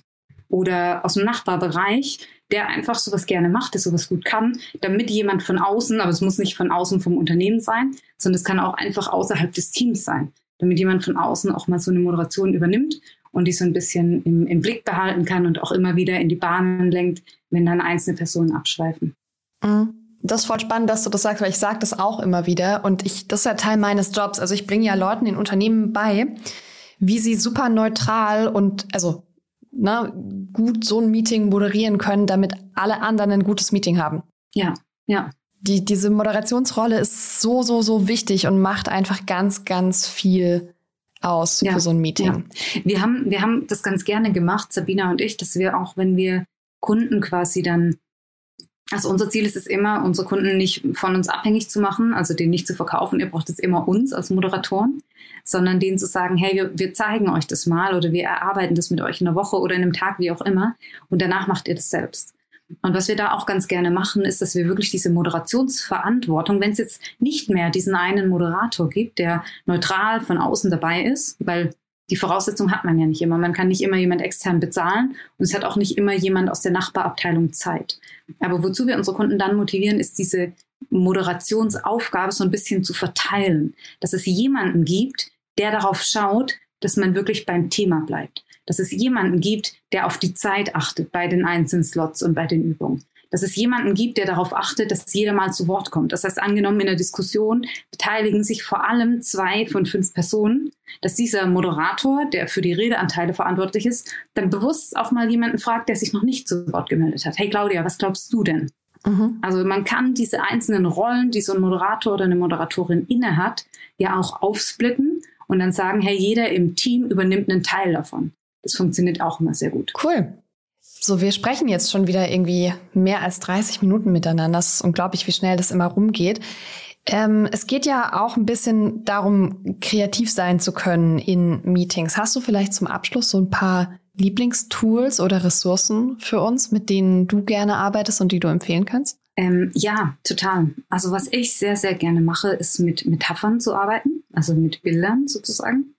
oder aus dem Nachbarbereich, der einfach sowas gerne macht, der sowas gut kann, damit jemand von außen, aber es muss nicht von außen vom Unternehmen sein, sondern es kann auch einfach außerhalb des Teams sein, damit jemand von außen auch mal so eine Moderation übernimmt und die so ein bisschen im, im Blick behalten kann und auch immer wieder in die Bahnen lenkt, wenn dann einzelne Personen abschweifen. Mhm. Das ist voll spannend, dass du das sagst, weil ich sage das auch immer wieder und ich, das ist ja Teil meines Jobs. Also ich bringe ja Leuten in Unternehmen bei, wie sie super neutral und also ne, gut so ein Meeting moderieren können, damit alle anderen ein gutes Meeting haben. Ja, ja. Die, diese Moderationsrolle ist so, so, so wichtig und macht einfach ganz, ganz viel aus ja, für so ein Meeting. Ja. Wir, haben, wir haben das ganz gerne gemacht, Sabina und ich, dass wir auch, wenn wir Kunden quasi dann also unser Ziel ist es immer, unsere Kunden nicht von uns abhängig zu machen, also denen nicht zu verkaufen, ihr braucht jetzt immer uns als Moderatoren, sondern denen zu sagen, hey, wir, wir zeigen euch das mal oder wir erarbeiten das mit euch in einer Woche oder in einem Tag, wie auch immer, und danach macht ihr das selbst. Und was wir da auch ganz gerne machen, ist, dass wir wirklich diese Moderationsverantwortung, wenn es jetzt nicht mehr diesen einen Moderator gibt, der neutral von außen dabei ist, weil die Voraussetzung hat man ja nicht immer. Man kann nicht immer jemand extern bezahlen und es hat auch nicht immer jemand aus der Nachbarabteilung Zeit. Aber wozu wir unsere Kunden dann motivieren, ist diese Moderationsaufgabe so ein bisschen zu verteilen, dass es jemanden gibt, der darauf schaut, dass man wirklich beim Thema bleibt. Dass es jemanden gibt, der auf die Zeit achtet bei den einzelnen Slots und bei den Übungen. Dass es jemanden gibt, der darauf achtet, dass jeder mal zu Wort kommt. Das heißt, angenommen in der Diskussion beteiligen sich vor allem zwei von fünf Personen, dass dieser Moderator, der für die Redeanteile verantwortlich ist, dann bewusst auch mal jemanden fragt, der sich noch nicht zu Wort gemeldet hat. Hey Claudia, was glaubst du denn? Mhm. Also man kann diese einzelnen Rollen, die so ein Moderator oder eine Moderatorin inne hat, ja auch aufsplitten und dann sagen, hey, jeder im Team übernimmt einen Teil davon. Das funktioniert auch immer sehr gut. Cool. So, wir sprechen jetzt schon wieder irgendwie mehr als 30 Minuten miteinander. Das ist unglaublich, wie schnell das immer rumgeht. Ähm, es geht ja auch ein bisschen darum, kreativ sein zu können in Meetings. Hast du vielleicht zum Abschluss so ein paar Lieblingstools oder Ressourcen für uns, mit denen du gerne arbeitest und die du empfehlen kannst? Ähm, ja, total. Also was ich sehr, sehr gerne mache, ist mit Metaphern zu arbeiten, also mit Bildern sozusagen.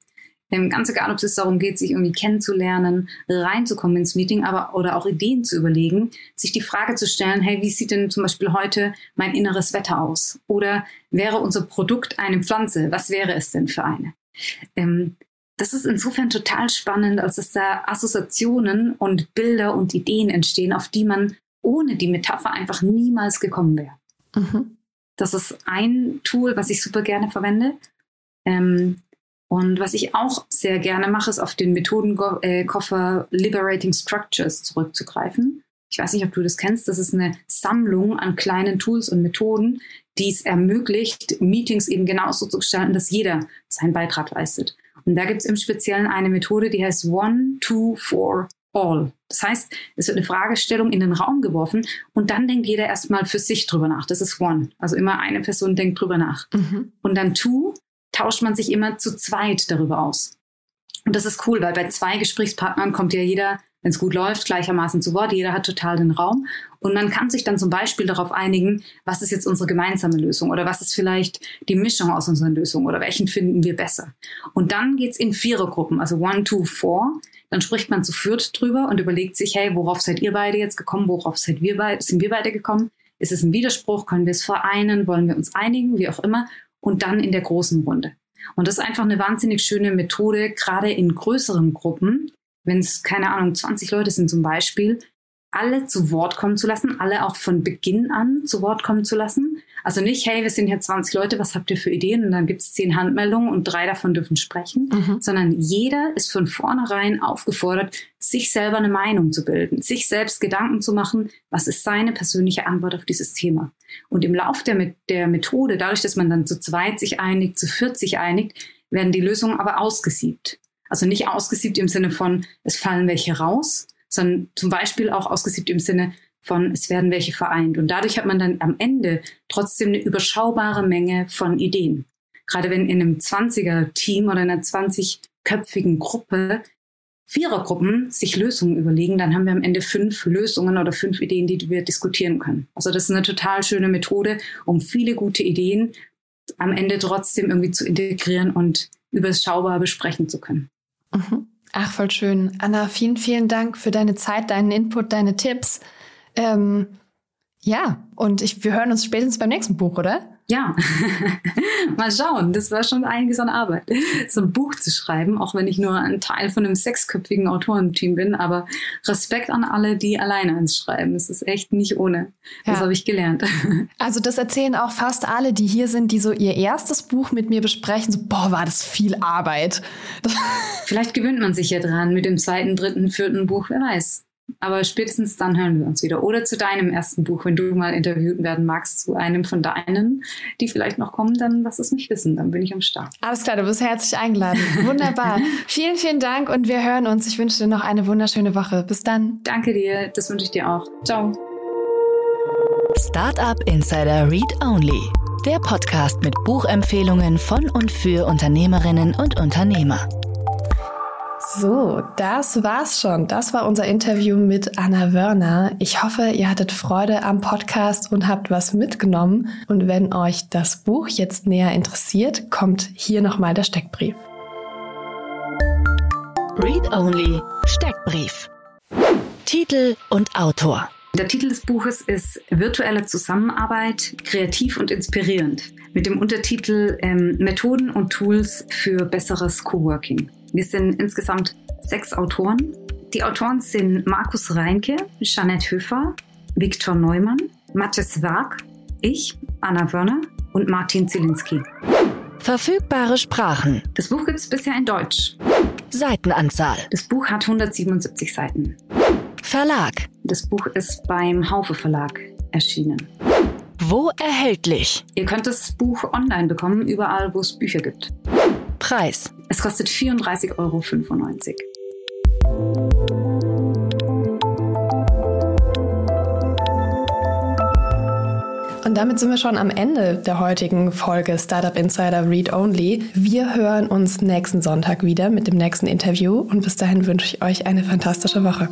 Ähm, ganz egal, ob es darum geht, sich irgendwie kennenzulernen, reinzukommen ins Meeting, aber oder auch Ideen zu überlegen, sich die Frage zu stellen, hey, wie sieht denn zum Beispiel heute mein inneres Wetter aus? Oder wäre unser Produkt eine Pflanze? Was wäre es denn für eine? Ähm, das ist insofern total spannend, als dass da Assoziationen und Bilder und Ideen entstehen, auf die man ohne die Metapher einfach niemals gekommen wäre. Mhm. Das ist ein Tool, was ich super gerne verwende. Ähm, und was ich auch sehr gerne mache, ist auf den Methodenkoffer Liberating Structures zurückzugreifen. Ich weiß nicht, ob du das kennst. Das ist eine Sammlung an kleinen Tools und Methoden, die es ermöglicht, Meetings eben genauso zu gestalten, dass jeder seinen Beitrag leistet. Und da gibt es im Speziellen eine Methode, die heißt One, Two, Four, All. Das heißt, es wird eine Fragestellung in den Raum geworfen und dann denkt jeder erstmal für sich drüber nach. Das ist One. Also immer eine Person denkt drüber nach. Mhm. Und dann Two tauscht man sich immer zu zweit darüber aus. Und das ist cool, weil bei zwei Gesprächspartnern kommt ja jeder wenn es gut läuft, gleichermaßen zu Wort. Jeder hat total den Raum. Und man kann sich dann zum Beispiel darauf einigen, was ist jetzt unsere gemeinsame Lösung oder was ist vielleicht die Mischung aus unseren Lösungen oder welchen finden wir besser. Und dann geht's in Vierergruppen, also One, Two, Four. Dann spricht man zu viert drüber und überlegt sich, hey, worauf seid ihr beide jetzt gekommen? Worauf seid wir beide, sind wir beide gekommen? Ist es ein Widerspruch? Können wir es vereinen? Wollen wir uns einigen? Wie auch immer. Und dann in der großen Runde. Und das ist einfach eine wahnsinnig schöne Methode, gerade in größeren Gruppen, wenn es, keine Ahnung, 20 Leute sind zum Beispiel, alle zu Wort kommen zu lassen, alle auch von Beginn an zu Wort kommen zu lassen. Also nicht, hey, wir sind hier 20 Leute, was habt ihr für Ideen? Und dann gibt es zehn Handmeldungen und drei davon dürfen sprechen, mhm. sondern jeder ist von vornherein aufgefordert, sich selber eine Meinung zu bilden, sich selbst Gedanken zu machen, was ist seine persönliche Antwort auf dieses Thema. Und im Lauf der, der Methode, dadurch, dass man dann zu zweit sich einigt, zu viert sich einigt, werden die Lösungen aber ausgesiebt. Also nicht ausgesiebt im Sinne von, es fallen welche raus, sondern zum Beispiel auch ausgesiebt im Sinne von, es werden welche vereint. Und dadurch hat man dann am Ende trotzdem eine überschaubare Menge von Ideen. Gerade wenn in einem 20er-Team oder einer 20-köpfigen Gruppe Vierergruppen sich Lösungen überlegen, dann haben wir am Ende fünf Lösungen oder fünf Ideen, die wir diskutieren können. Also das ist eine total schöne Methode, um viele gute Ideen am Ende trotzdem irgendwie zu integrieren und überschaubar besprechen zu können. Mhm. Ach, voll schön. Anna, vielen, vielen Dank für deine Zeit, deinen Input, deine Tipps. Ähm, ja, und ich, wir hören uns spätestens beim nächsten Buch, oder? Ja, [laughs] mal schauen. Das war schon einiges an Arbeit, so ein Buch zu schreiben, auch wenn ich nur ein Teil von einem sechsköpfigen Autorenteam bin. Aber Respekt an alle, die alleine eins schreiben. Es ist echt nicht ohne. Das ja. habe ich gelernt. [laughs] Also das erzählen auch fast alle, die hier sind, die so ihr erstes Buch mit mir besprechen. So, boah, war das viel Arbeit. [laughs] Vielleicht gewöhnt man sich ja dran mit dem zweiten, dritten, vierten Buch. Wer weiß. Aber spätestens dann hören wir uns wieder. Oder zu deinem ersten Buch, wenn du mal interviewt werden magst, zu einem von deinen, die vielleicht noch kommen, dann lass es mich wissen. Dann bin ich am Start. Alles klar, du bist herzlich eingeladen. Wunderbar. [laughs] vielen, vielen Dank und wir hören uns. Ich wünsche dir noch eine wunderschöne Woche. Bis dann. Danke dir. Das wünsche ich dir auch. Ciao. Startup Insider Read Only. Der Podcast mit Buchempfehlungen von und für Unternehmerinnen und Unternehmer. So, das war's schon. Das war unser Interview mit Anna Wörner. Ich hoffe, ihr hattet Freude am Podcast und habt was mitgenommen. Und wenn euch das Buch jetzt näher interessiert, kommt hier nochmal der Steckbrief. Read Only Steckbrief. Titel und Autor Der Titel des Buches ist Virtuelle Zusammenarbeit, kreativ und inspirierend mit dem Untertitel ähm, Methoden und Tools für besseres Coworking. Wir sind insgesamt sechs Autoren. Die Autoren sind Markus Reinke, Jeanette Höfer, Viktor Neumann, Mathis Wag, ich, Anna Wörner und Martin Zielinski. Verfügbare Sprachen. Das Buch gibt es bisher in Deutsch. Seitenanzahl. Das Buch hat 177 Seiten. Verlag. Das Buch ist beim Haufe Verlag erschienen. Wo erhältlich? Ihr könnt das Buch online bekommen, überall, wo es Bücher gibt. Preis. Es kostet 34,95 Euro. Und damit sind wir schon am Ende der heutigen Folge Startup Insider Read Only. Wir hören uns nächsten Sonntag wieder mit dem nächsten Interview und bis dahin wünsche ich euch eine fantastische Woche.